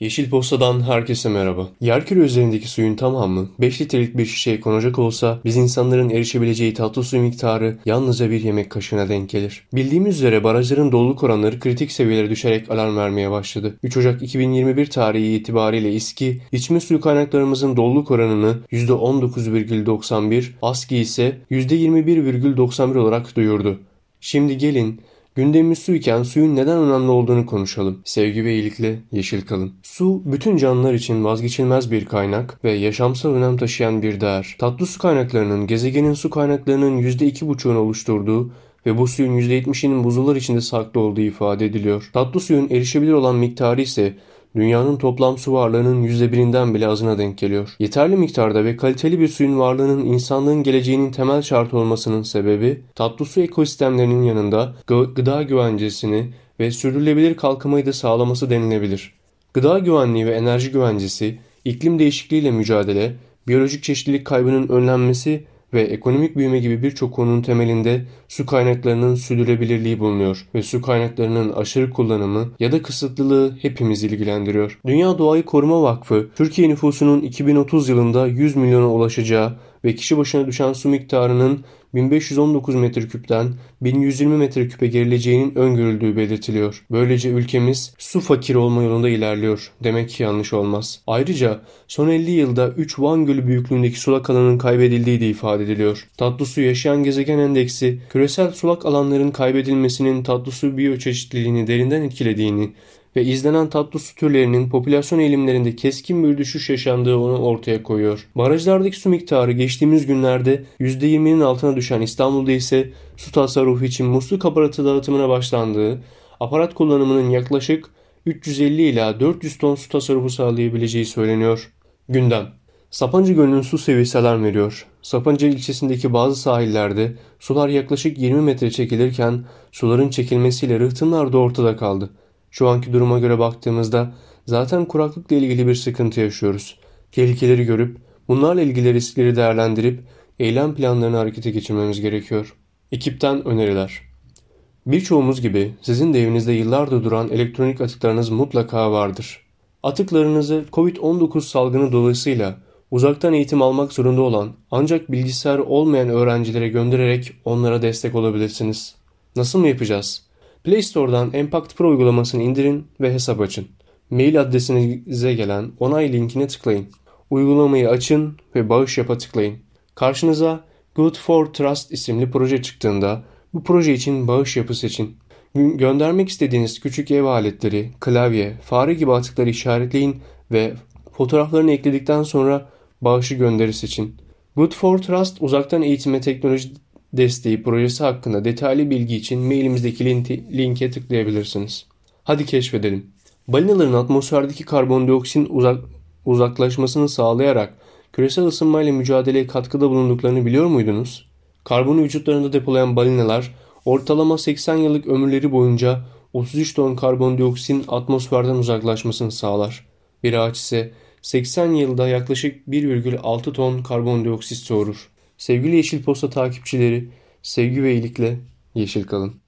Yeşil Posta'dan herkese merhaba. Yerküre üzerindeki suyun tamamı 5 litrelik bir şişeye konacak olsa biz insanların erişebileceği tatlı su miktarı yalnızca bir yemek kaşığına denk gelir. Bildiğimiz üzere barajların doluluk oranları kritik seviyelere düşerek alarm vermeye başladı. 3 Ocak 2021 tarihi itibariyle İSKİ, içme suyu kaynaklarımızın doluluk oranını %19,91, ASKİ ise %21,91 olarak duyurdu. Şimdi gelin Gündemimiz su iken suyun neden önemli olduğunu konuşalım. Sevgi ve iyilikle yeşil kalın. Su bütün canlılar için vazgeçilmez bir kaynak ve yaşamsal önem taşıyan bir değer. Tatlı su kaynaklarının gezegenin su kaynaklarının %2,5'unu oluşturduğu ve bu suyun %70'inin buzullar içinde saklı olduğu ifade ediliyor. Tatlı suyun erişebilir olan miktarı ise dünyanın toplam su varlığının %1'inden bile azına denk geliyor. Yeterli miktarda ve kaliteli bir suyun varlığının insanlığın geleceğinin temel şartı olmasının sebebi tatlı su ekosistemlerinin yanında gıda güvencesini ve sürdürülebilir kalkınmayı da sağlaması denilebilir. Gıda güvenliği ve enerji güvencesi, iklim değişikliğiyle mücadele, biyolojik çeşitlilik kaybının önlenmesi ve ekonomik büyüme gibi birçok konunun temelinde su kaynaklarının sürdürülebilirliği bulunuyor ve su kaynaklarının aşırı kullanımı ya da kısıtlılığı hepimiz ilgilendiriyor. Dünya Doğayı Koruma Vakfı, Türkiye nüfusunun 2030 yılında 100 milyona ulaşacağı ve kişi başına düşen su miktarının 1519 metreküpten 1120 metreküpe gerileceğinin öngörüldüğü belirtiliyor. Böylece ülkemiz su fakiri olma yolunda ilerliyor. Demek ki yanlış olmaz. Ayrıca son 50 yılda 3 Van Gölü büyüklüğündeki sulak alanın kaybedildiği de ifade ediliyor. Tatlı su yaşayan gezegen endeksi küresel sulak alanların kaybedilmesinin tatlı su biyoçeşitliliğini derinden etkilediğini ve izlenen tatlı su türlerinin popülasyon eğilimlerinde keskin bir düşüş yaşandığı onu ortaya koyuyor. Barajlardaki su miktarı geçtiğimiz günlerde %20'nin altına düşen İstanbul'da ise su tasarrufu için musluk aparatı dağıtımına başlandığı, aparat kullanımının yaklaşık 350 ila 400 ton su tasarrufu sağlayabileceği söyleniyor. Gündem Sapanca Gölü'nün su seviyesi alarm veriyor. Sapanca ilçesindeki bazı sahillerde sular yaklaşık 20 metre çekilirken suların çekilmesiyle rıhtımlar da ortada kaldı. Şu anki duruma göre baktığımızda zaten kuraklıkla ilgili bir sıkıntı yaşıyoruz. Tehlikeleri görüp bunlarla ilgili riskleri değerlendirip eylem planlarını harekete geçirmemiz gerekiyor. Ekipten öneriler. Birçoğumuz gibi sizin de evinizde yıllardır duran elektronik atıklarınız mutlaka vardır. Atıklarınızı COVID-19 salgını dolayısıyla uzaktan eğitim almak zorunda olan ancak bilgisayar olmayan öğrencilere göndererek onlara destek olabilirsiniz. Nasıl mı yapacağız? Play Store'dan Impact Pro uygulamasını indirin ve hesap açın. Mail adresinize gelen onay linkine tıklayın. Uygulamayı açın ve bağış yapa tıklayın. Karşınıza Good for Trust isimli proje çıktığında bu proje için bağış yapı seçin. Göndermek istediğiniz küçük ev aletleri, klavye, fare gibi atıkları işaretleyin ve fotoğraflarını ekledikten sonra bağışı gönderi seçin. Good for Trust uzaktan eğitime teknoloji desteği projesi hakkında detaylı bilgi için mailimizdeki linke tıklayabilirsiniz. Hadi keşfedelim. Balinaların atmosferdeki karbondioksin uzak, uzaklaşmasını sağlayarak küresel ısınmayla mücadeleye katkıda bulunduklarını biliyor muydunuz? Karbonu vücutlarında depolayan balinalar ortalama 80 yıllık ömürleri boyunca 33 ton karbondioksin atmosferden uzaklaşmasını sağlar. Bir ağaç ise 80 yılda yaklaşık 1,6 ton karbondioksit soğurur. Sevgili Yeşil Posta takipçileri, sevgi ve iyilikle yeşil kalın.